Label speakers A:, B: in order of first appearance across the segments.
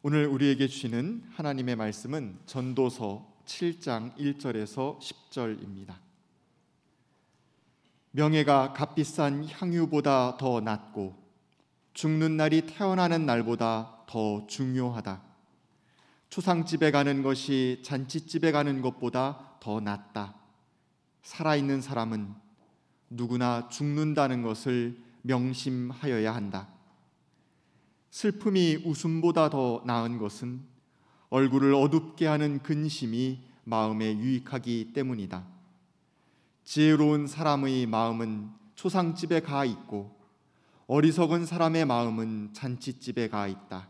A: 오늘 우리에게 주시는 하나님의 말씀은 전도서 7장 1절에서 10절입니다. 명예가 값비싼 향유보다 더 낫고 죽는 날이 태어나는 날보다 더 중요하다. 초상집에 가는 것이 잔치집에 가는 것보다 더 낫다. 살아있는 사람은 누구나 죽는다는 것을 명심하여야 한다. 슬픔이 웃음보다 더 나은 것은 얼굴을 어둡게 하는 근심이 마음에 유익하기 때문이다. 지혜로운 사람의 마음은 초상집에 가 있고 어리석은 사람의 마음은 잔치집에 가 있다.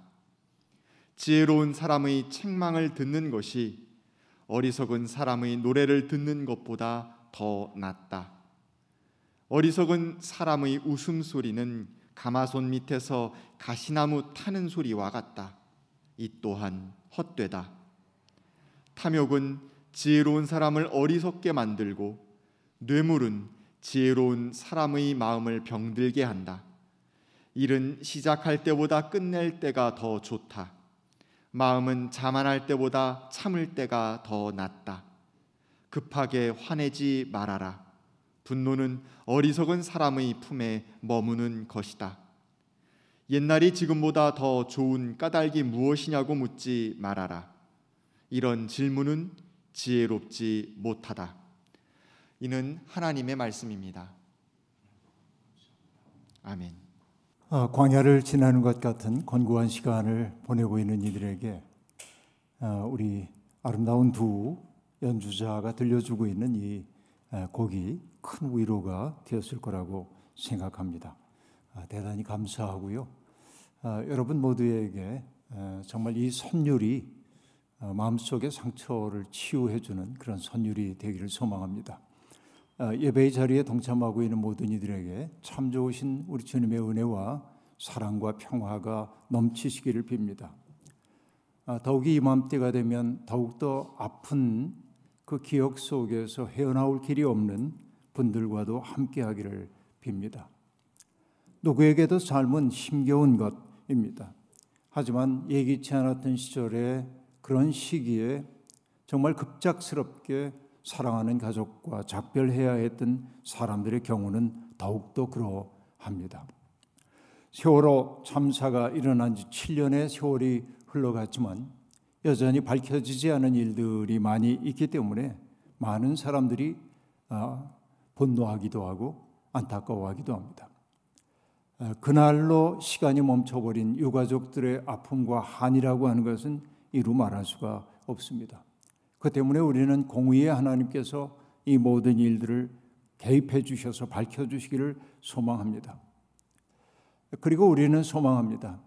A: 지혜로운 사람의 책망을 듣는 것이 어리석은 사람의 노래를 듣는 것보다 더 낫다. 어리석은 사람의 웃음소리는 가마손 밑에서 가시나무 타는 소리와 같다. 이 또한 헛되다. 탐욕은 지혜로운 사람을 어리석게 만들고 뇌물은 지혜로운 사람의 마음을 병들게 한다. 일은 시작할 때보다 끝낼 때가 더 좋다. 마음은 자만할 때보다 참을 때가 더 낫다. 급하게 화내지 말아라. 분노는 어리석은 사람의 품에 머무는 것이다. 옛날이 지금보다 더 좋은 까닭이 무엇이냐고 묻지 말아라. 이런 질문은 지혜롭지 못하다. 이는 하나님의 말씀입니다. 아멘.
B: 어, 광야를 지나는 것 같은 권고한 시간을 보내고 있는 이들에게 어, 우리 아름다운 두 연주자가 들려주고 있는 이 곡이 큰 위로가 되었을 거라고 생각합니다. 아, 대단히 감사하고요. 아, 여러분 모두에게 정말 이 선율이 어, 마음속의 상처를 치유해주는 그런 선율이 되기를 소망합니다. 아, 예배의 자리에 동참하고 있는 모든 이들에게 참 좋으신 우리 주님의 은혜와 사랑과 평화가 넘치시기를 빕니다. 더욱이 이맘때가 되면 더욱더 아픈 그 기억 속에서 헤어나올 길이 없는 분들과도 함께하기를 빕니다. 누구에게도 삶은 힘겨운 것입니다. 하지만 예기치 않았던 시절에 그런 시기에 정말 급작스럽게 사랑하는 가족과 작별해야 했던 사람들의 경우는 더욱더 그러합니다. 세월호 참사가 일어난 지 7년의 세월이 흘러갔지만 여전히 밝혀지지 않은 일들이 많이 있기 때문에 많은 사람들이 아, 분노하기도 하고 안타까워하기도 합니다. 아, 그날로 시간이 멈춰버린 유가족들의 아픔과 한이라고 하는 것은 이루 말할 수가 없습니다. 그 때문에 우리는 공의의 하나님께서 이 모든 일들을 개입해 주셔서 밝혀 주시기를 소망합니다. 그리고 우리는 소망합니다.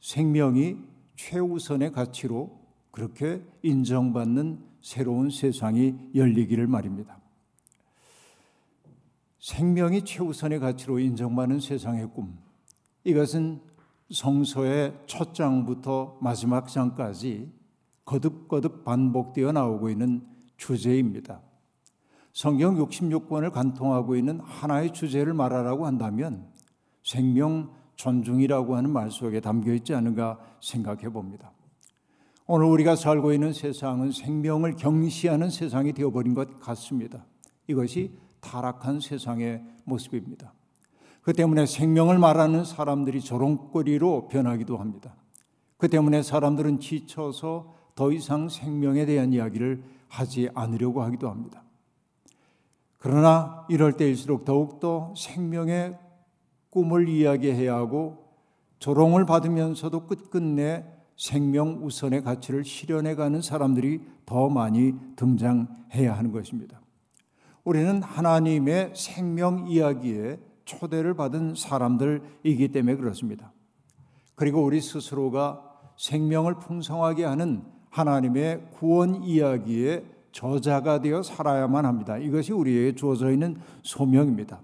B: 생명이 최우선의 가치로 그렇게 인정받는 새로운 세상이 열리기를 말입니다. 생명이 최우선의 가치로 인정받는 세상의 꿈. 이것은 성서의 첫 장부터 마지막 장까지 거듭거듭 반복되어 나오고 있는 주제입니다. 성경 66권을 관통하고 있는 하나의 주제를 말하라고 한다면 생명 존중이라고 하는 말 속에 담겨 있지 않은가 생각해 봅니다. 오늘 우리가 살고 있는 세상은 생명을 경시하는 세상이 되어버린 것 같습니다. 이것이 타락한 세상의 모습입니다. 그 때문에 생명을 말하는 사람들이 조롱거리로 변하기도 합니다. 그 때문에 사람들은 지쳐서 더 이상 생명에 대한 이야기를 하지 않으려고 하기도 합니다. 그러나 이럴 때일수록 더욱더 생명의 꿈을 이야기해야 하고 조롱을 받으면서도 끝끝내 생명 우선의 가치를 실현해 가는 사람들이 더 많이 등장해야 하는 것입니다. 우리는 하나님의 생명 이야기에 초대를 받은 사람들이기 때문에 그렇습니다. 그리고 우리 스스로가 생명을 풍성하게 하는 하나님의 구원 이야기의 저자가 되어 살아야만 합니다. 이것이 우리에게 주어져 있는 소명입니다.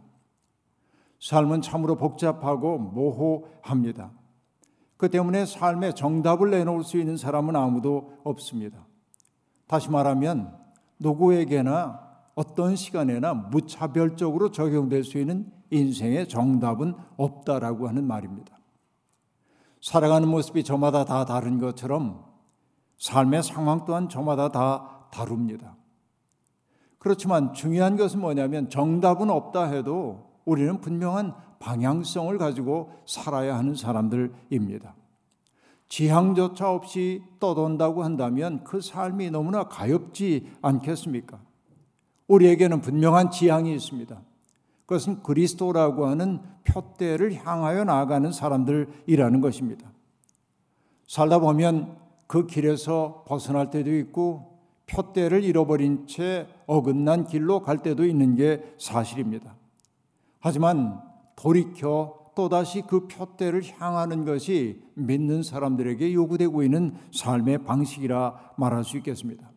B: 삶은 참으로 복잡하고 모호합니다. 그 때문에 삶에 정답을 내놓을 수 있는 사람은 아무도 없습니다. 다시 말하면 누구에게나 어떤 시간에나 무차별적으로 적용될 수 있는 인생의 정답은 없다라고 하는 말입니다. 살아가는 모습이 저마다 다 다른 것처럼 삶의 상황 또한 저마다 다 다릅니다. 그렇지만 중요한 것은 뭐냐면 정답은 없다 해도 우리는 분명한 방향성을 가지고 살아야 하는 사람들입니다. 지향조차 없이 떠돈다고 한다면 그 삶이 너무나 가엽지 않겠습니까? 우리에게는 분명한 지향이 있습니다. 그것은 그리스도라고 하는 표대를 향하여 나아가는 사람들이라는 것입니다. 살다 보면 그 길에서 벗어날 때도 있고 표대를 잃어버린 채 어긋난 길로 갈 때도 있는 게 사실입니다. 하지만 돌이켜 또다시 그 표대를 향하는 것이 믿는 사람들에게 요구되고 있는 삶의 방식이라 말할 수 있겠습니다.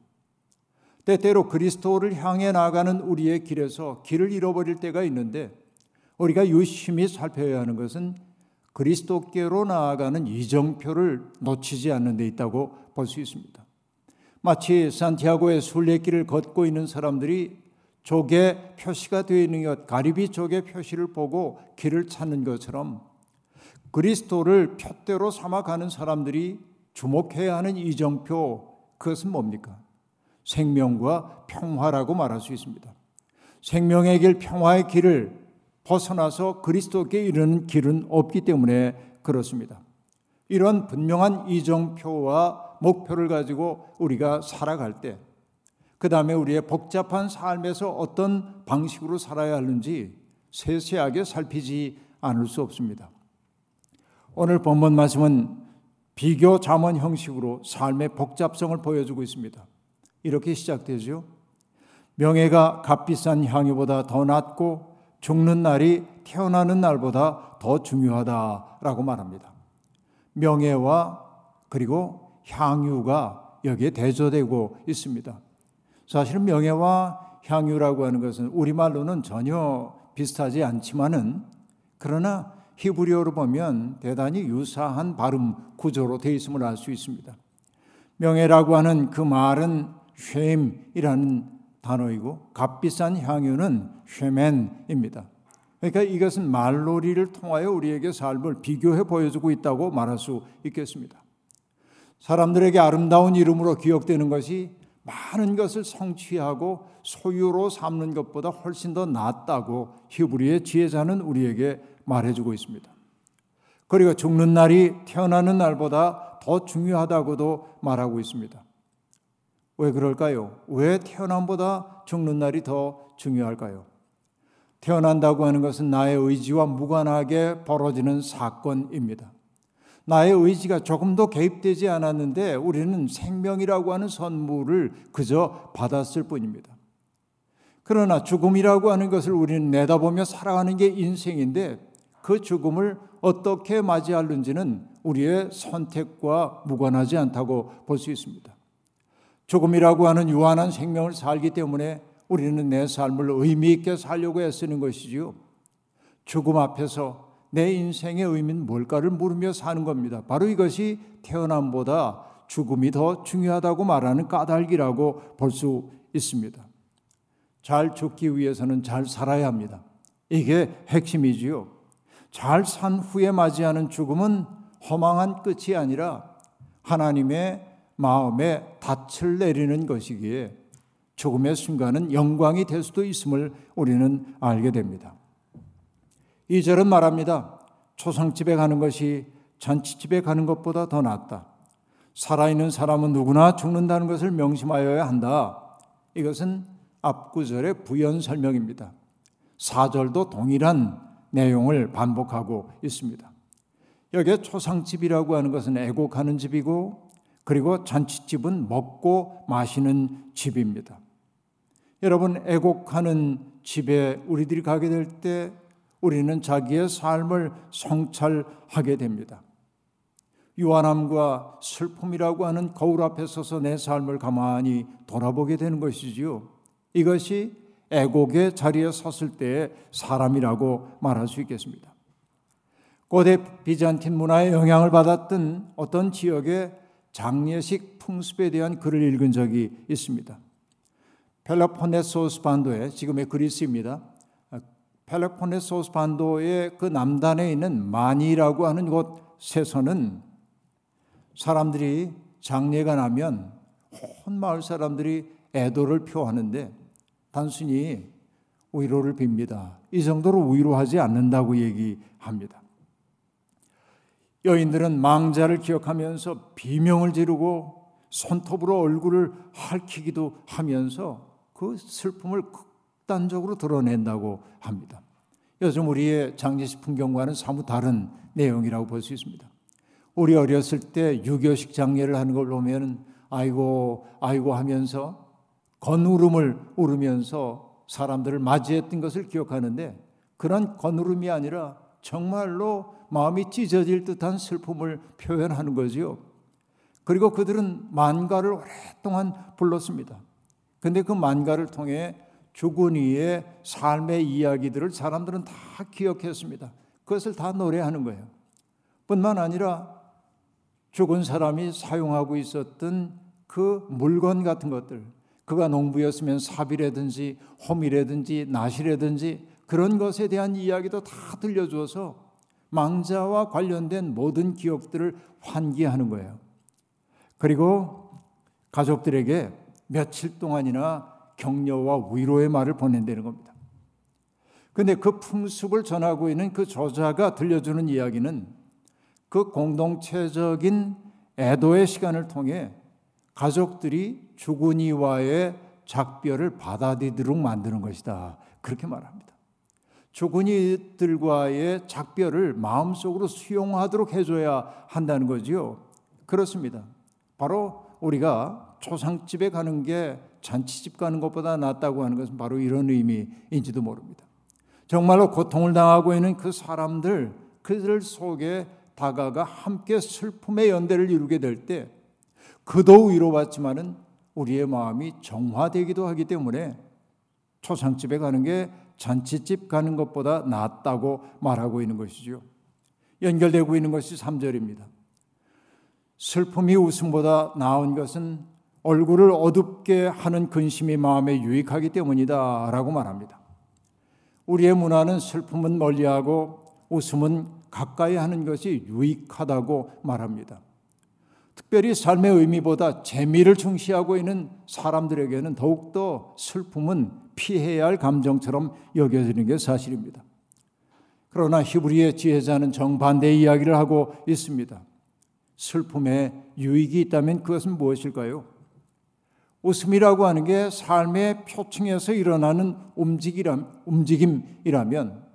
B: 때때로 그리스도를 향해 나가는 우리의 길에서 길을 잃어버릴 때가 있는데 우리가 유심히 살펴야 하는 것은 그리스도께로 나아가는 이정표를 놓치지 않는 데 있다고 볼 수 있습니다. 마치 산티아고의 순례길을 걷고 있는 사람들이 조개 표시가 되어 있는 것, 가리비 조개 표시를 보고 길을 찾는 것처럼 그리스도를 표대로 삼아가는 사람들이 주목해야 하는 이정표, 그것은 뭡니까? 생명과 평화라고 말할 수 있습니다. 생명의 길, 평화의 길을 벗어나서 그리스도께 이르는 길은 없기 때문에 그렇습니다. 이런 분명한 이정표와 목표를 가지고 우리가 살아갈 때, 그 다음에 우리의 복잡한 삶에서 어떤 방식으로 살아야 하는지 세세하게 살피지 않을 수 없습니다. 오늘 본문 말씀은 비교 자문 형식으로 삶의 복잡성을 보여주고 있습니다. 이렇게 시작되죠. 명예가 값비싼 향유보다 더 낫고 죽는 날이 태어나는 날보다 더 중요하다라고 말합니다. 명예와 그리고 향유가 여기에 대조되고 있습니다. 사실은 명예와 향유라고 하는 것은 우리말로는 전혀 비슷하지 않지만은 그러나 히브리어로 보면 대단히 유사한 발음 구조로 되어 있음을 알 수 있습니다. 명예라고 하는 그 말은 쉐임이라는 단어이고 값비싼 향유는 쉐맨입니다. 그러니까 이것은 말놀이를 통하여 우리에게 삶을 비교해 보여주고 있다고 말할 수 있겠습니다. 사람들에게 아름다운 이름으로 기억되는 것이 많은 것을 성취하고 소유로 삼는 것보다 훨씬 더 낫다고 히브리의 지혜자는 우리에게 말해주고 있습니다. 그리고 죽는 날이 태어나는 날보다 더 중요하다고도 말하고 있습니다. 왜 그럴까요? 왜 태어남보다 죽는 날이 더 중요할까요? 태어난다고 하는 것은 나의 의지와 무관하게 벌어지는 사건입니다. 나의 의지가 조금도 개입되지 않았는데 우리는 생명이라고 하는 선물을 그저 받았을 뿐입니다. 그러나 죽음이라고 하는 것을 우리는 내다보며 살아가는 게 인생인데 그 죽음을 어떻게 맞이하는지는 우리의 선택과 무관하지 않다고 볼 수 있습니다. 죽음이라고 하는 유한한 생명을 살기 때문에 우리는 내 삶을 의미 있게 살려고 애쓰는 것이지요. 죽음 앞에서 내 인생의 의미는 뭘까를 물으며 사는 겁니다. 바로 이것이 태어남보다 죽음이 더 중요하다고 말하는 까닭이라고 볼 수 있습니다. 잘 죽기 위해서는 잘 살아야 합니다. 이게 핵심이지요. 잘 산 후에 맞이하는 죽음은 허망한 끝이 아니라 하나님의 마음에 닻을 내리는 것이기에 죽음의 순간은 영광이 될 수도 있음을 우리는 알게 됩니다. 이 절은 말합니다. 초상집에 가는 것이 잔치집에 가는 것보다 더 낫다. 살아있는 사람은 누구나 죽는다는 것을 명심하여야 한다. 이것은 앞구절의 부연 설명입니다. 4절도 동일한 내용을 반복하고 있습니다. 여기에 초상집이라고 하는 것은 애곡하는 집이고 그리고 잔치집은 먹고 마시는 집입니다. 여러분 애곡하는 집에 우리들이 가게 될 때 우리는 자기의 삶을 성찰하게 됩니다. 유한함과 슬픔이라고 하는 거울 앞에 서서 내 삶을 가만히 돌아보게 되는 것이지요. 이것이 애곡의 자리에 섰을 때의 사람이라고 말할 수 있겠습니다. 고대 비잔틴 문화의 영향을 받았던 어떤 지역의 장례식 풍습에 대한 글을 읽은 적이 있습니다. 펠로폰네소스 반도에 지금의 그리스입니다. 펠로폰네소스 반도의 그 남단에 있는 마니라고 하는 곳에서는 사람들이 장례가 나면 온 마을 사람들이 애도를 표하는데 단순히 위로를 빕니다. 이 정도로 위로하지 않는다고 얘기합니다. 여인들은 망자를 기억하면서 비명을 지르고 손톱으로 얼굴을 핥히기도 하면서 그 슬픔을 극단적으로 드러낸다고 합니다. 요즘 우리의 장례식 풍경과는 사뭇 다른 내용이라고 볼 수 있습니다. 우리 어렸을 때 유교식 장례를 하는 걸 보면 아이고 아이고 하면서 건울음을 울으면서 사람들을 맞이했던 것을 기억하는데 그런 건울음이 아니라 정말로 마음이 찢어질 듯한 슬픔을 표현하는 거지요. 그리고 그들은 만가를 오랫동안 불렀습니다. 근데 그 만가를 통해 죽은 이의 삶의 이야기들을 사람들은 다 기억했습니다. 그것을 다 노래하는 거예요. 뿐만 아니라 죽은 사람이 사용하고 있었던 그 물건 같은 것들, 그가 농부였으면 삽이라든지 호미라든지 나시라든지 그런 것에 대한 이야기도 다 들려주어서 망자와 관련된 모든 기억들을 환기하는 거예요. 그리고 가족들에게 며칠 동안이나 격려와 위로의 말을 보낸다는 겁니다. 근데 그 풍습을 전하고 있는 그 저자가 들려주는 이야기는 그 공동체적인 애도의 시간을 통해 가족들이 죽은 이와의 작별을 받아들이도록 만드는 것이다. 그렇게 말합니다. 죽은 이들과의 작별을 마음속으로 수용하도록 해줘야 한다는 거지요. 그렇습니다. 바로 우리가 초상집에 가는 게 잔치집 가는 것보다 낫다고 하는 것은 바로 이런 의미인지도 모릅니다. 정말로 고통을 당하고 있는 그 사람들, 그들 속에 다가가 함께 슬픔의 연대를 이루게 될 때, 그도 위로받지만은 우리의 마음이 정화되기도 하기 때문에 초상집에 가는 게 잔치집 가는 것보다 낫다고 말하고 있는 것이죠. 연결되고 있는 것이 3절입니다. 슬픔이 웃음보다 나은 것은 얼굴을 어둡게 하는 근심이 마음에 유익하기 때문이다 라고 말합니다. 우리의 문화는 슬픔은 멀리하고 웃음은 가까이 하는 것이 유익하다고 말합니다. 특별히 삶의 의미보다 재미를 중시하고 있는 사람들에게는 더욱더 슬픔은 피해야 할 감정처럼 여겨지는 게 사실입니다. 그러나 히브리의 지혜자는 정반대의 이야기를 하고 있습니다. 슬픔에 유익이 있다면 그것은 무엇일까요? 웃음이라고 하는 게 삶의 표층에서 일어나는 움직임이라면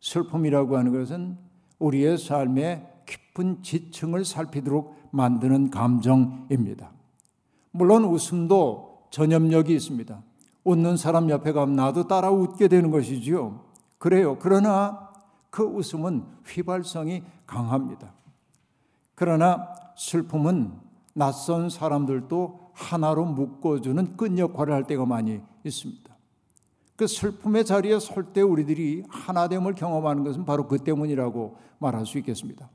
B: 슬픔이라고 하는 것은 우리의 삶의 깊은 지층을 살피도록 만드는 감정입니다. 물론 웃음도 전염력이 있습니다. 웃는 사람 옆에 가면 나도 따라 웃게 되는 것이지요. 그래요. 그러나 그 웃음은 휘발성이 강합니다. 그러나 슬픔은 낯선 사람들도 하나로 묶어주는 끈 역할을 할 때가 많이 있습니다. 그 슬픔의 자리에 설 때 우리들이 하나됨을 경험하는 것은 바로 그 때문이라고 말할 수 있겠습니다.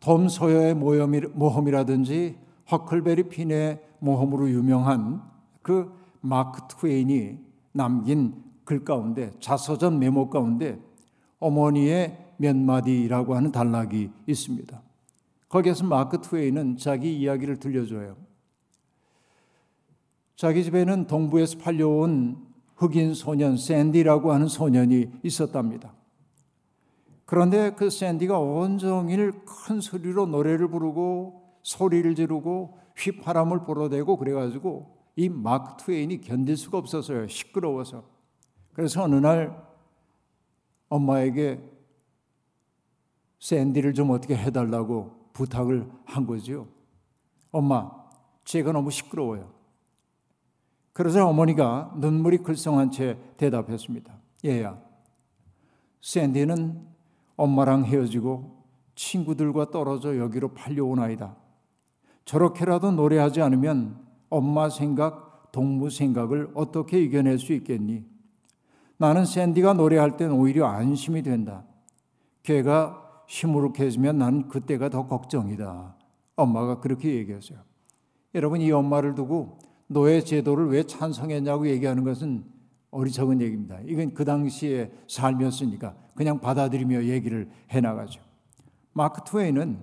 B: 톰 소여의 모험이라든지 허클베리 핀의 모험으로 유명한 그 마크 트웨인이 남긴 글 가운데 자서전 메모 가운데 어머니의 몇 마디라고 하는 단락이 있습니다. 거기에서 마크 트웨인은 자기 이야기를 들려줘요. 자기 집에는 동부에서 팔려온 흑인 소년 샌디라고 하는 소년이 있었답니다. 그런데 그 샌디가 온종일 큰 소리로 노래를 부르고 소리를 지르고 휘파람을 불어대고 그래가지고 이 마크 트웨인이 견딜 수가 없었어요. 시끄러워서. 그래서 어느 날 엄마에게 샌디를 좀 어떻게 해달라고 부탁을 한 거죠. 엄마, 제가 너무 시끄러워요. 그래서 어머니가 눈물이 글썽한 채 대답했습니다. 얘야, 샌디는 엄마랑 헤어지고 친구들과 떨어져 여기로 팔려온 아이다. 저렇게라도 노래하지 않으면 엄마 생각, 동무 생각을 어떻게 이겨낼 수 있겠니? 나는 샌디가 노래할 땐 오히려 안심이 된다. 걔가 시무룩해지면 난 그때가 더 걱정이다. 엄마가 그렇게 얘기했어요. 여러분 이 엄마를 두고 노예 제도를 왜 찬성했냐고 얘기하는 것은 어리석은 얘기입니다. 이건 그 당시에 삶이었으니까 그냥 받아들이며 얘기를 해나가죠. 마크 트웨이는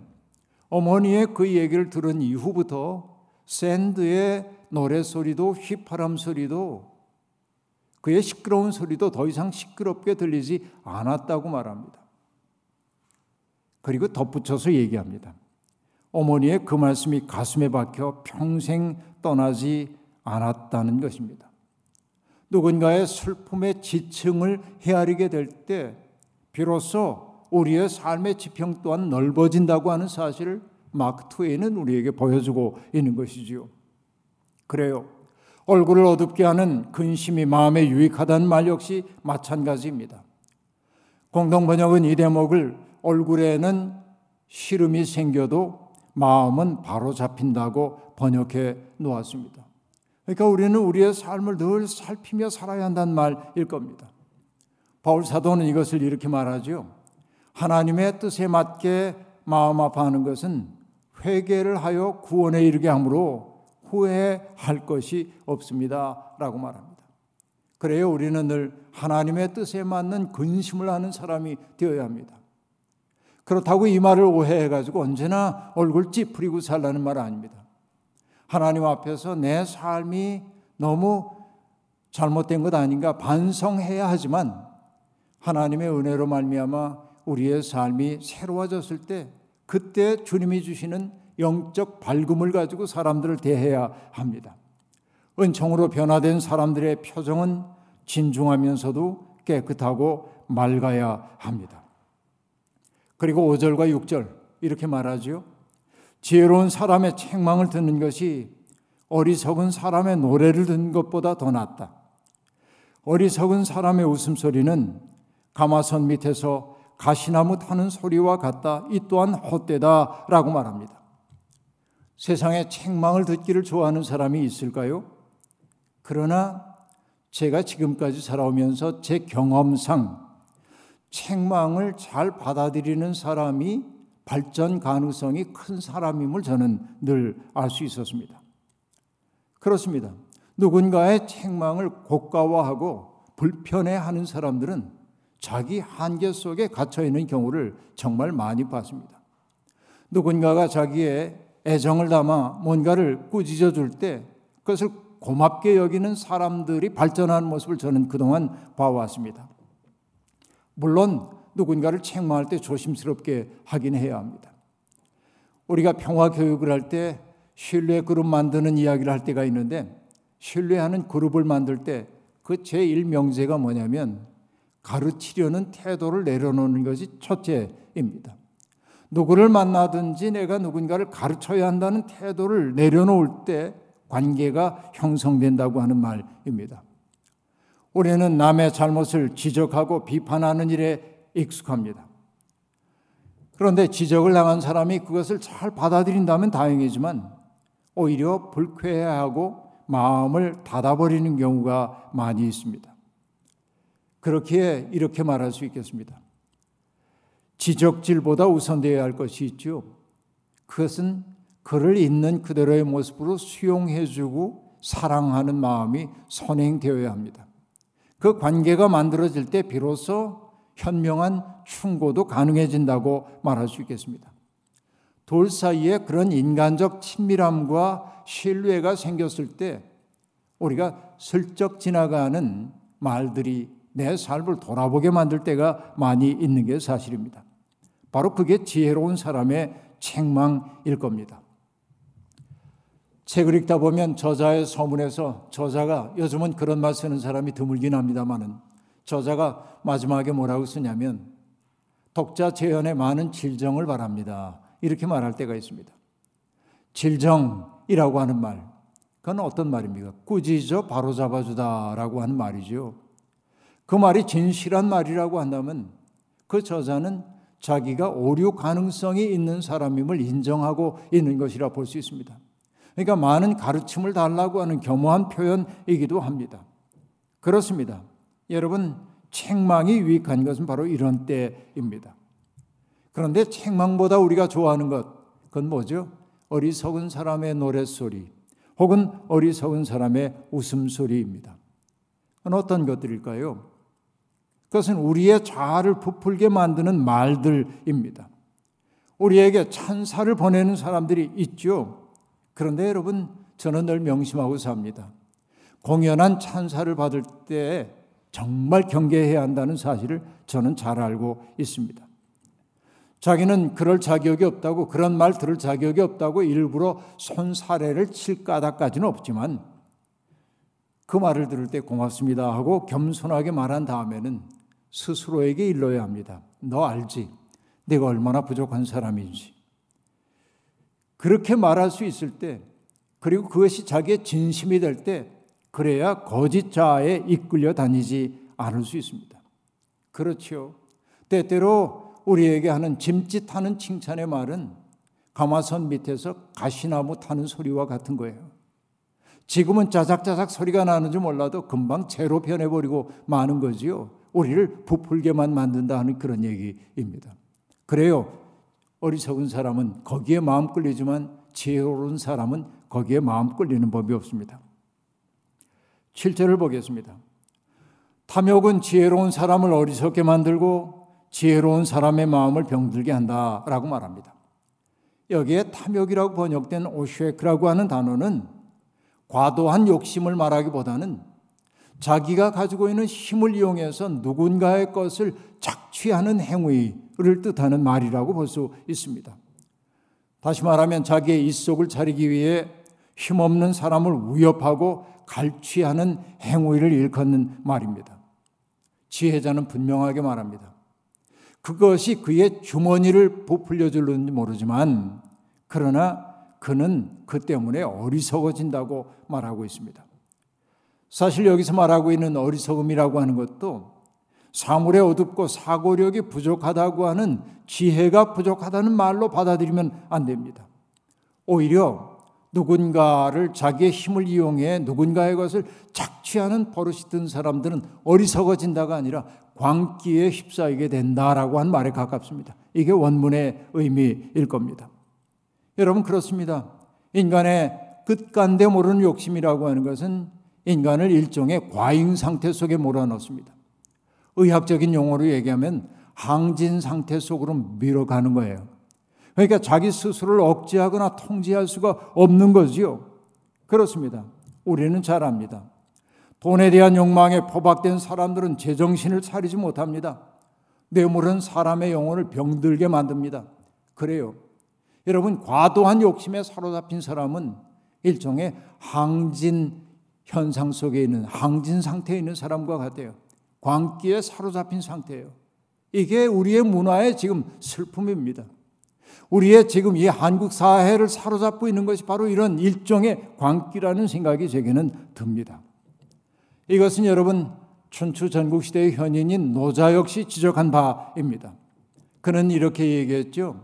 B: 어머니의 그 얘기를 들은 이후부터 샌드의 노래 소리도 휘파람 소리도 그의 시끄러운 소리도 더 이상 시끄럽게 들리지 않았다고 말합니다. 그리고 덧붙여서 얘기합니다. 어머니의 그 말씀이 가슴에 박혀 평생 떠나지 않았다는 것입니다. 누군가의 슬픔의 지층을 헤아리게 될 때 비로소 우리의 삶의 지평 또한 넓어진다고 하는 사실을 마크 트웨이는 우리에게 보여주고 있는 것이지요. 그래요. 얼굴을 어둡게 하는 근심이 마음에 유익하다는 말 역시 마찬가지입니다. 공동 번역은 이 대목을 얼굴에는 시름이 생겨도 마음은 바로 잡힌다고 번역해 놓았습니다. 그러니까 우리는 우리의 삶을 늘 살피며 살아야 한다는 말일 겁니다. 바울 사도는 이것을 이렇게 말하죠. 하나님의 뜻에 맞게 마음 아파하는 것은 회개를 하여 구원에 이르게 하므로 후회할 것이 없습니다. 라고 말합니다. 그래요. 우리는 늘 하나님의 뜻에 맞는 근심을 하는 사람이 되어야 합니다. 그렇다고 이 말을 오해해가지고 언제나 얼굴 찌푸리고 살라는 말 아닙니다. 하나님 앞에서 내 삶이 너무 잘못된 것 아닌가 반성해야 하지만 하나님의 은혜로 말미암아 우리의 삶이 새로워졌을 때 그때 주님이 주시는 영적 밝음을 가지고 사람들을 대해야 합니다. 은총으로 변화된 사람들의 표정은 진중하면서도 깨끗하고 맑아야 합니다. 그리고 5절과 6절 이렇게 말하지요. 지혜로운 사람의 책망을 듣는 것이 어리석은 사람의 노래를 듣는 것보다 더 낫다. 어리석은 사람의 웃음소리는 가마선 밑에서 가시나무 타는 소리와 같다. 이 또한 헛되다 라고 말합니다. 세상에 책망을 듣기를 좋아하는 사람이 있을까요? 그러나 제가 지금까지 살아오면서 제 경험상 책망을 잘 받아들이는 사람이 발전 가능성이 큰 사람임을 저는 늘 알 수 있었습니다. 그렇습니다. 누군가의 책망을 고가화하고 불편해하는 사람들은 자기 한계 속에 갇혀 있는 경우를 정말 많이 봤습니다. 누군가가 자기의 애정을 담아 뭔가를 꾸짖어 줄 때 그것을 고맙게 여기는 사람들이 발전하는 모습을 저는 그동안 봐왔습니다. 물론 누군가를 책망할 때 조심스럽게 하긴 해야 합니다. 우리가 평화 교육을 할 때 신뢰 그룹 만드는 이야기를 할 때가 있는데 신뢰하는 그룹을 만들 때 그 제1 명제가 뭐냐면 가르치려는 태도를 내려놓는 것이 첫째입니다. 누구를 만나든지 내가 누군가를 가르쳐야 한다는 태도를 내려놓을 때 관계가 형성된다고 하는 말입니다. 우리는 남의 잘못을 지적하고 비판하는 일에 익숙합니다. 그런데 지적을 당한 사람이 그것을 잘 받아들인다면 다행이지만 오히려 불쾌해하고 마음을 닫아버리는 경우가 많이 있습니다. 그렇기에 이렇게 말할 수 있겠습니다. 지적질보다 우선되어야 할 것이 있죠. 그것은 그를 있는 그대로의 모습으로 수용해주고 사랑하는 마음이 선행되어야 합니다. 그 관계가 만들어질 때 비로소 현명한 충고도 가능해진다고 말할 수 있겠습니다. 돌 사이에 그런 인간적 친밀함과 신뢰가 생겼을 때 우리가 슬쩍 지나가는 말들이 내 삶을 돌아보게 만들 때가 많이 있는 게 사실입니다. 바로 그게 지혜로운 사람의 책망일 겁니다. 책을 읽다 보면 저자의 서문에서 저자가 요즘은 그런 말 쓰는 사람이 드물긴 합니다만은 저자가 마지막에 뭐라고 쓰냐면 독자 재현에 많은 질정을 바랍니다. 이렇게 말할 때가 있습니다. 질정이라고 하는 말, 그건 어떤 말입니까? 꾸짖어 바로잡아 주다라고 하는 말이죠. 그 말이 진실한 말이라고 한다면 그 저자는 자기가 오류 가능성이 있는 사람임을 인정하고 있는 것이라 볼 수 있습니다. 그러니까 많은 가르침을 달라고 하는 겸허한 표현이기도 합니다. 그렇습니다. 여러분, 책망이 유익한 것은 바로 이런 때입니다. 그런데 책망보다 우리가 좋아하는 것, 그건 뭐죠? 어리석은 사람의 노랫소리, 혹은 어리석은 사람의 웃음소리입니다. 그건 어떤 것들일까요? 그것은 우리의 자아를 부풀게 만드는 말들입니다. 우리에게 찬사를 보내는 사람들이 있죠. 그런데 여러분, 저는 늘 명심하고 삽니다. 공연한 찬사를 받을 때 정말 경계해야 한다는 사실을 저는 잘 알고 있습니다. 자기는 그럴 자격이 없다고 그런 말 들을 자격이 없다고 일부러 손사래를 칠 까닭까지는 없지만 그 말을 들을 때 고맙습니다 하고 겸손하게 말한 다음에는 스스로에게 일러야 합니다. 너 알지? 내가 얼마나 부족한 사람인지. 그렇게 말할 수 있을 때 그리고 그것이 자기의 진심이 될 때 그래야 거짓자에 이끌려 다니지 않을 수 있습니다. 그렇죠. 때때로 우리에게 하는 짐짓하는 칭찬의 말은 가마선 밑에서 가시나무 타는 소리와 같은 거예요. 지금은 짜작짜작 소리가 나는지 몰라도 금방 재로 변해버리고 마는 거지요. 우리를 부풀게만 만든다 하는 그런 얘기입니다. 그래요. 어리석은 사람은 거기에 마음 끌리지만 지혜로운 사람은 거기에 마음 끌리는 법이 없습니다. 7절을 보겠습니다. 탐욕은 지혜로운 사람을 어리석게 만들고 지혜로운 사람의 마음을 병들게 한다라고 말합니다. 여기에 탐욕이라고 번역된 오쉐크라고 하는 단어는 과도한 욕심을 말하기보다는 자기가 가지고 있는 힘을 이용해서 누군가의 것을 착 취하는 행위를 뜻하는 말이라고 볼 수 있습니다. 다시 말하면 자기의 입속을 차리기 위해 힘없는 사람을 위협하고 갈취하는 행위를 일컫는 말입니다. 지혜자는 분명하게 말합니다. 그것이 그의 주머니를 부풀려 줄는지 모르지만 그러나 그는 그 때문에 어리석어진다고 말하고 있습니다. 사실 여기서 말하고 있는 어리석음이라고 하는 것도 사물에 어둡고 사고력이 부족하다고 하는 지혜가 부족하다는 말로 받아들이면 안 됩니다. 오히려 누군가를 자기의 힘을 이용해 누군가의 것을 착취하는 버릇이 든 사람들은 어리석어진다가 아니라 광기에 휩싸이게 된다라고 한 말에 가깝습니다. 이게 원문의 의미일 겁니다. 여러분 그렇습니다. 인간의 끝간데 모르는 욕심이라고 하는 것은 인간을 일종의 과잉 상태 속에 몰아넣습니다. 의학적인 용어로 얘기하면 항진 상태 속으로 밀어가는 거예요. 그러니까 자기 스스로를 억제하거나 통제할 수가 없는 거지요. 그렇습니다. 우리는 잘 압니다. 돈에 대한 욕망에 포박된 사람들은 제정신을 차리지 못합니다. 뇌물은 사람의 영혼을 병들게 만듭니다. 그래요. 여러분, 과도한 욕심에 사로잡힌 사람은 일종의 항진 현상 속에 있는 항진 상태에 있는 사람과 같아요. 광기에 사로잡힌 상태예요. 이게 우리의 문화의 지금 슬픔입니다. 우리의 지금 이 한국 사회를 사로잡고 있는 것이 바로 이런 일종의 광기라는 생각이 제게는 듭니다. 이것은 여러분 춘추 전국 시대의 현인인 노자 역시 지적한 바입니다. 그는 이렇게 얘기했죠.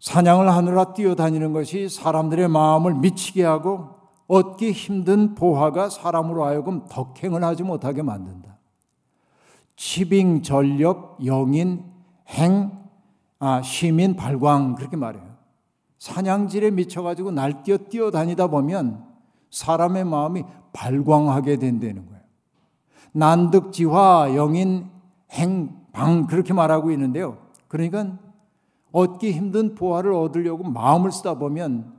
B: 사냥을 하느라 뛰어다니는 것이 사람들의 마음을 미치게 하고 얻기 힘든 보화가 사람으로 하여금 덕행을 하지 못하게 만든다. 치빙, 전력, 영인, 행, 아, 시민, 발광 그렇게 말해요. 사냥질에 미쳐가지고 날뛰어 뛰어다니다 보면 사람의 마음이 발광하게 된다는 거예요. 난득지화, 영인, 행, 방 그렇게 말하고 있는데요. 그러니까 얻기 힘든 보화를 얻으려고 마음을 쓰다 보면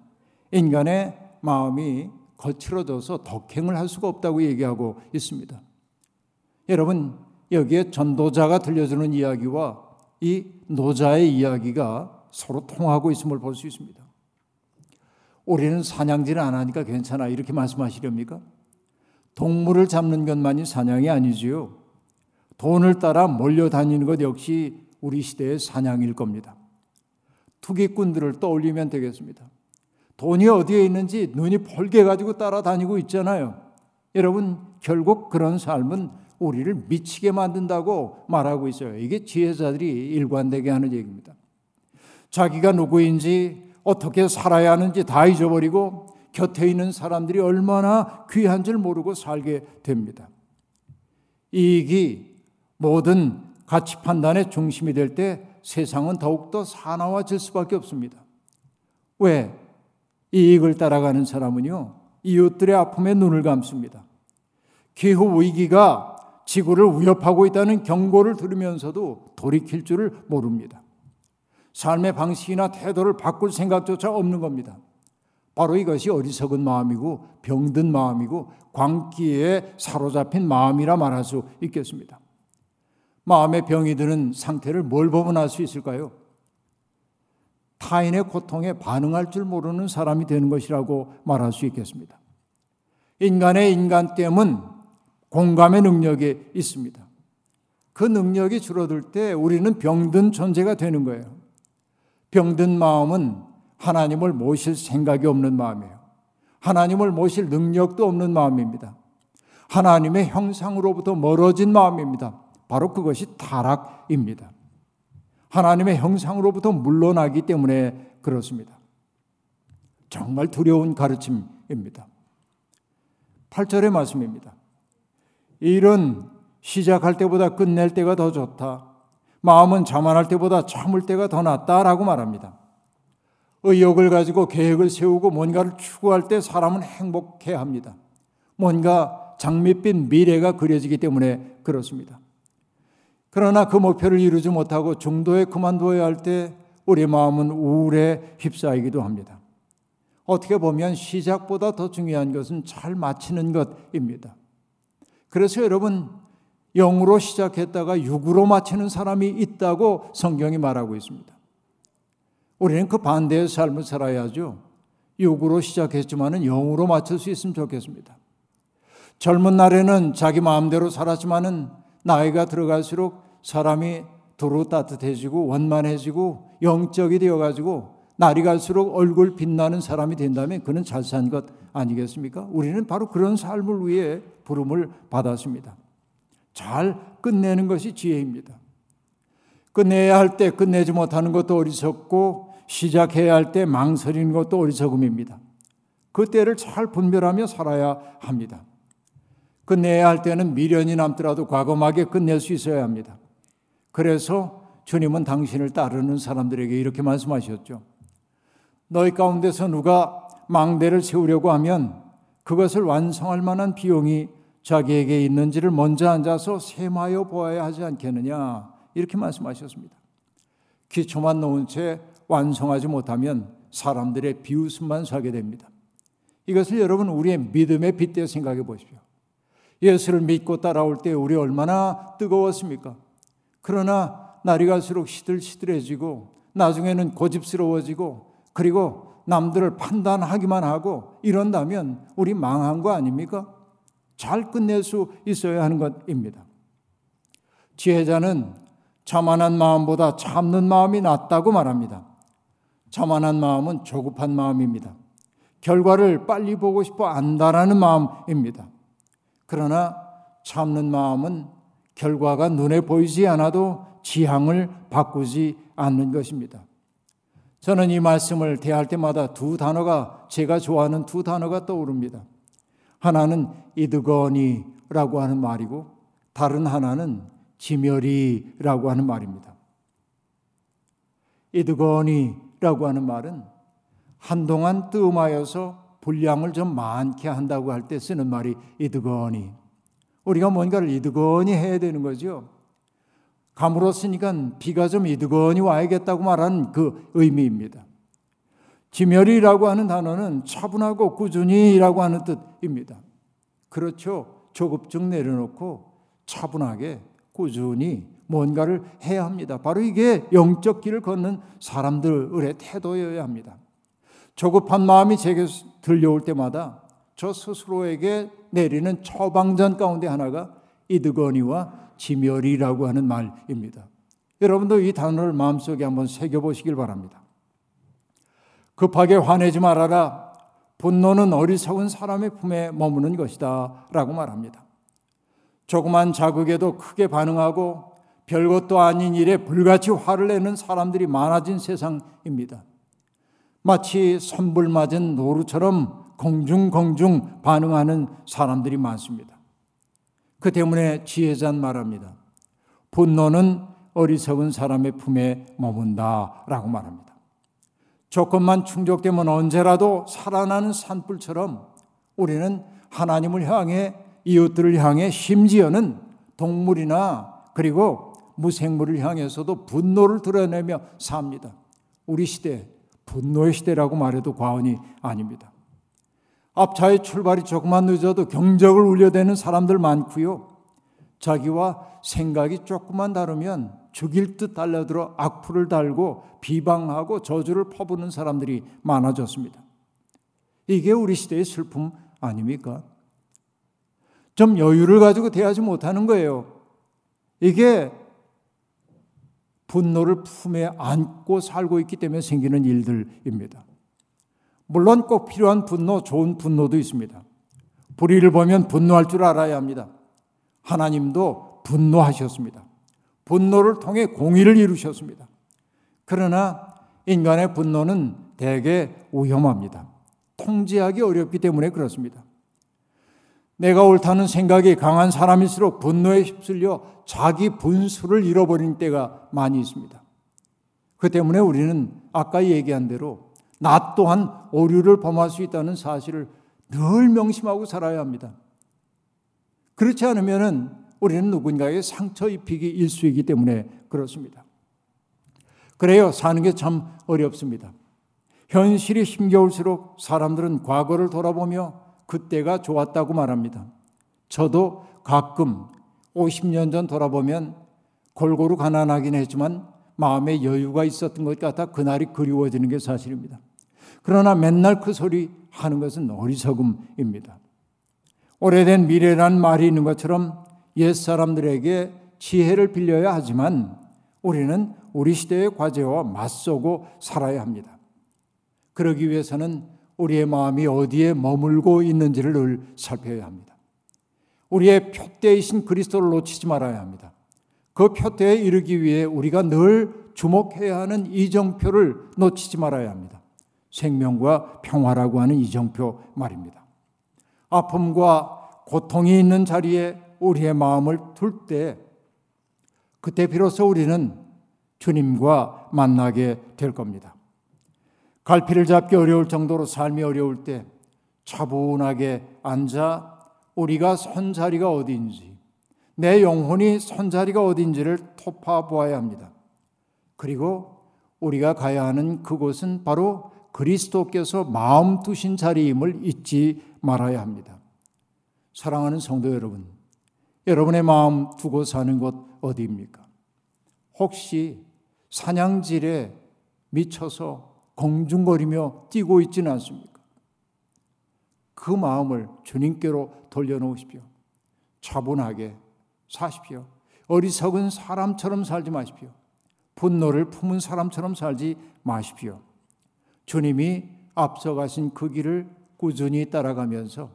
B: 인간의 마음이 거칠어져서 덕행을 할 수가 없다고 얘기하고 있습니다. 여러분, 여기에 전도자가 들려주는 이야기와 이 노자의 이야기가 서로 통하고 있음을 볼 수 있습니다. 우리는 사냥질을 안 하니까 괜찮아. 이렇게 말씀하시렵니까? 동물을 잡는 것만이 사냥이 아니지요. 돈을 따라 몰려다니는 것 역시 우리 시대의 사냥일 겁니다. 투기꾼들을 떠올리면 되겠습니다. 돈이 어디에 있는지 눈이 벌게 가지고 따라다니고 있잖아요. 여러분, 결국 그런 삶은 우리를 미치게 만든다고 말하고 있어요. 이게 지혜자들이 일관되게 하는 얘기입니다. 자기가 누구인지 어떻게 살아야 하는지 다 잊어버리고 곁에 있는 사람들이 얼마나 귀한 줄 모르고 살게 됩니다. 이익이 모든 가치 판단의 중심이 될 때 세상은 더욱더 사나워질 수밖에 없습니다. 왜? 이익을 따라가는 사람은요, 이웃들의 아픔에 눈을 감습니다. 기후 위기가 지구를 위협하고 있다는 경고를 들으면서도 돌이킬 줄을 모릅니다. 삶의 방식이나 태도를 바꿀 생각조차 없는 겁니다. 바로 이것이 어리석은 마음이고 병든 마음이고 광기에 사로잡힌 마음이라 말할 수 있겠습니다. 마음의 병이 드는 상태를 뭘 벗어날 수 있을까요? 타인의 고통에 반응할 줄 모르는 사람이 되는 것이라고 말할 수 있겠습니다. 인간의 인간됨은 공감의 능력이 있습니다. 그 능력이 줄어들 때 우리는 병든 존재가 되는 거예요. 병든 마음은 하나님을 모실 생각이 없는 마음이에요. 하나님을 모실 능력도 없는 마음입니다. 하나님의 형상으로부터 멀어진 마음입니다. 바로 그것이 타락입니다. 하나님의 형상으로부터 물러나기 때문에 그렇습니다. 정말 두려운 가르침입니다. 8절의 말씀입니다. 일은 시작할 때보다 끝낼 때가 더 좋다. 마음은 자만할 때보다 참을 때가 더 낫다라고 말합니다. 의욕을 가지고 계획을 세우고 뭔가를 추구할 때 사람은 행복해 합니다. 뭔가 장밋빛 미래가 그려지기 때문에 그렇습니다. 그러나 그 목표를 이루지 못하고 중도에 그만두어야 할 때 우리 마음은 우울에 휩싸이기도 합니다. 어떻게 보면 시작보다 더 중요한 것은 잘 마치는 것입니다. 그래서 여러분 영으로 시작했다가 육으로 마치는 사람이 있다고 성경이 말하고 있습니다. 우리는 그 반대의 삶을 살아야죠. 육으로 시작했지만은 영으로 마칠 수 있으면 좋겠습니다. 젊은 날에는 자기 마음대로 살았지만은 나이가 들어갈수록 사람이 도로 따뜻해지고 원만해지고 영적이 되어가지고 날이 갈수록 얼굴 빛나는 사람이 된다면 그는 잘 산 것 아니겠습니까? 우리는 바로 그런 삶을 위해 부름을 받았습니다. 잘 끝내는 것이 지혜입니다. 끝내야 할 때 끝내지 못하는 것도 어리석고 시작해야 할 때 망설이는 것도 어리석음입니다. 그 때를 잘 분별하며 살아야 합니다. 끝내야 할 때는 미련이 남더라도 과감하게 끝낼 수 있어야 합니다. 그래서 주님은 당신을 따르는 사람들에게 이렇게 말씀하셨죠. 너희 가운데서 누가 망대를 세우려고 하면 그것을 완성할 만한 비용이 자기에게 있는지를 먼저 앉아서 세마여 보아야 하지 않겠느냐 이렇게 말씀하셨습니다. 기초만 놓은 채 완성하지 못하면 사람들의 비웃음만 사게 됩니다. 이것을 여러분 우리의 믿음의 빗대 생각해 보십시오. 예수를 믿고 따라올 때 우리 얼마나 뜨거웠습니까? 그러나 날이 갈수록 시들시들해지고 나중에는 고집스러워지고 그리고 남들을 판단하기만 하고 이런다면 우리 망한 거 아닙니까? 잘 끝낼 수 있어야 하는 것입니다. 지혜자는 자만한 마음보다 참는 마음이 낫다고 말합니다. 자만한 마음은 조급한 마음입니다. 결과를 빨리 보고 싶어 안다라는 마음입니다. 그러나 참는 마음은 결과가 눈에 보이지 않아도 지향을 바꾸지 않는 것입니다. 저는 이 말씀을 대할 때마다 두 단어가 제가 좋아하는 두 단어가 떠오릅니다. 하나는 이드거니라고 하는 말이고 다른 하나는 지멸이라고 하는 말입니다. 이드거니라고 하는 말은 한동안 뜸하여서 분량을 좀 많게 한다고 할 때 쓰는 말이 이드거니. 우리가 뭔가를 이드거니 해야 되는 거죠. 감으로쓰니까 비가 좀 이드거니 와야겠다고 말하는 그 의미입니다. 지멸이라고 하는 단어는 차분하고 꾸준히라고 하는 뜻입니다. 그렇죠. 조급증 내려놓고 차분하게 꾸준히 뭔가를 해야 합니다. 바로 이게 영적 길을 걷는 사람들의 태도여야 합니다. 조급한 마음이 제게 들려올 때마다 저 스스로에게 내리는 처방전 가운데 하나가 이드거니와 지멸이라고 하는 말입니다. 여러분도 이 단어를 마음속에 한번 새겨보시길 바랍니다. 급하게 화내지 말아라. 분노는 어리석은 사람의 품에 머무는 것이다. 라고 말합니다. 조그만 자극에도 크게 반응하고 별것도 아닌 일에 불같이 화를 내는 사람들이 많아진 세상입니다. 마치 선불 맞은 노루처럼 공중공중 반응하는 사람들이 많습니다. 그 때문에 지혜자는 말합니다. 분노는 어리석은 사람의 품에 머문다 라고 말합니다. 조건만 충족되면 언제라도 살아나는 산불처럼 우리는 하나님을 향해 이웃들을 향해 심지어는 동물이나 그리고 무생물을 향해서도 분노를 드러내며 삽니다. 우리 시대 분노의 시대라고 말해도 과언이 아닙니다. 앞차의 출발이 조금만 늦어도 경적을 울려대는 사람들 많고요. 자기와 생각이 조금만 다르면 죽일 듯 달려들어 악플을 달고 비방하고 저주를 퍼부는 사람들이 많아졌습니다. 이게 우리 시대의 슬픔 아닙니까? 좀 여유를 가지고 대하지 못하는 거예요. 이게 분노를 품에 안고 살고 있기 때문에 생기는 일들입니다. 물론 꼭 필요한 분노, 좋은 분노도 있습니다. 불의를 보면 분노할 줄 알아야 합니다. 하나님도 분노하셨습니다. 분노를 통해 공의를 이루셨습니다. 그러나 인간의 분노는 대개 위험합니다. 통제하기 어렵기 때문에 그렇습니다. 내가 옳다는 생각이 강한 사람일수록 분노에 휩쓸려 자기 분수를 잃어버린 때가 많이 있습니다. 그 때문에 우리는 아까 얘기한 대로 나 또한 오류를 범할 수 있다는 사실을 늘 명심하고 살아야 합니다. 그렇지 않으면 우리는 누군가에게 상처 입히기 일수이기 때문에 그렇습니다. 그래요. 사는 게 참 어렵습니다. 현실이 힘겨울수록 사람들은 과거를 돌아보며 그때가 좋았다고 말합니다. 저도 가끔 50년 전 돌아보면 골고루 가난하긴 했지만 마음에 여유가 있었던 것 같아 그날이 그리워지는 게 사실입니다. 그러나 맨날 그 소리 하는 것은 어리석음입니다. 오래된 미래란 말이 있는 것처럼 옛 사람들에게 지혜를 빌려야 하지만 우리는 우리 시대의 과제와 맞서고 살아야 합니다. 그러기 위해서는 우리의 마음이 어디에 머물고 있는지를 늘 살펴야 합니다. 우리의 표대이신 그리스도를 놓치지 말아야 합니다. 그 표대에 이르기 위해 우리가 늘 주목해야 하는 이정표를 놓치지 말아야 합니다. 생명과 평화라고 하는 이정표 말입니다. 아픔과 고통이 있는 자리에 우리의 마음을 둘 때, 그때 비로소 우리는 주님과 만나게 될 겁니다. 갈피를 잡기 어려울 정도로 삶이 어려울 때 차분하게 앉아 우리가 선 자리가 어디인지, 내 영혼이 선 자리가 어디인지를 토파 보아야 합니다. 그리고 우리가 가야 하는 그곳은 바로 그리스도께서 마음 두신 자리임을 잊지 말아야 합니다. 사랑하는 성도 여러분, 여러분의 마음 두고 사는 곳 어디입니까? 혹시 사냥질에 미쳐서 공중거리며 뛰고 있지는 않습니까? 그 마음을 주님께로 돌려놓으십시오. 차분하게 사십시오. 어리석은 사람처럼 살지 마십시오. 분노를 품은 사람처럼 살지 마십시오. 주님이 앞서가신 그 길을 꾸준히 따라가면서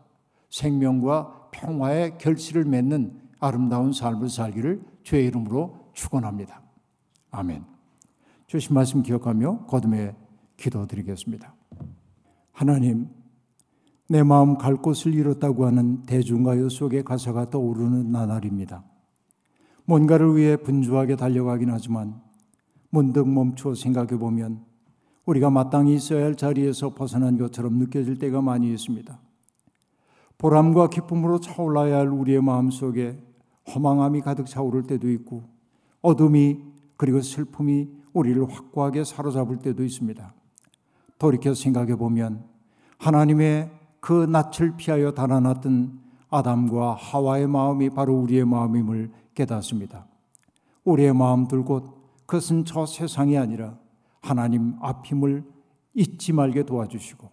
B: 생명과 평화의 결실을 맺는 아름다운 삶을 살기를 주의 이름으로 축원합니다. 아멘. 주신 말씀 기억하며 거듭의 기도드리겠습니다. 하나님, 내 마음 갈 곳을 잃었다고 하는 대중가요 속의 가사가 떠오르는 나날입니다. 뭔가를 위해 분주하게 달려가긴 하지만 문득 멈추어 생각해 보면 우리가 마땅히 있어야 할 자리에서 벗어난 것처럼 느껴질 때가 많이 있습니다. 보람과 기쁨으로 차올라야 할 우리의 마음 속에 허망함이 가득 차오를 때도 있고 어둠이 그리고 슬픔이 우리를 확고하게 사로잡을 때도 있습니다. 돌이켜 생각해 보면 하나님의 그 낯을 피하여 달아났던 아담과 하와의 마음이 바로 우리의 마음임을 깨닫습니다. 우리의 마음들 곧 그것은 저 세상이 아니라 하나님 앞임을 잊지 말게 도와주시고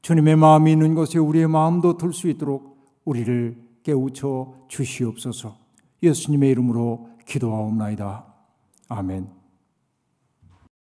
B: 주님의 마음이 있는 곳에 우리의 마음도 들 수 있도록 우리를 깨우쳐 주시옵소서. 예수님의 이름으로 기도하옵나이다. 아멘.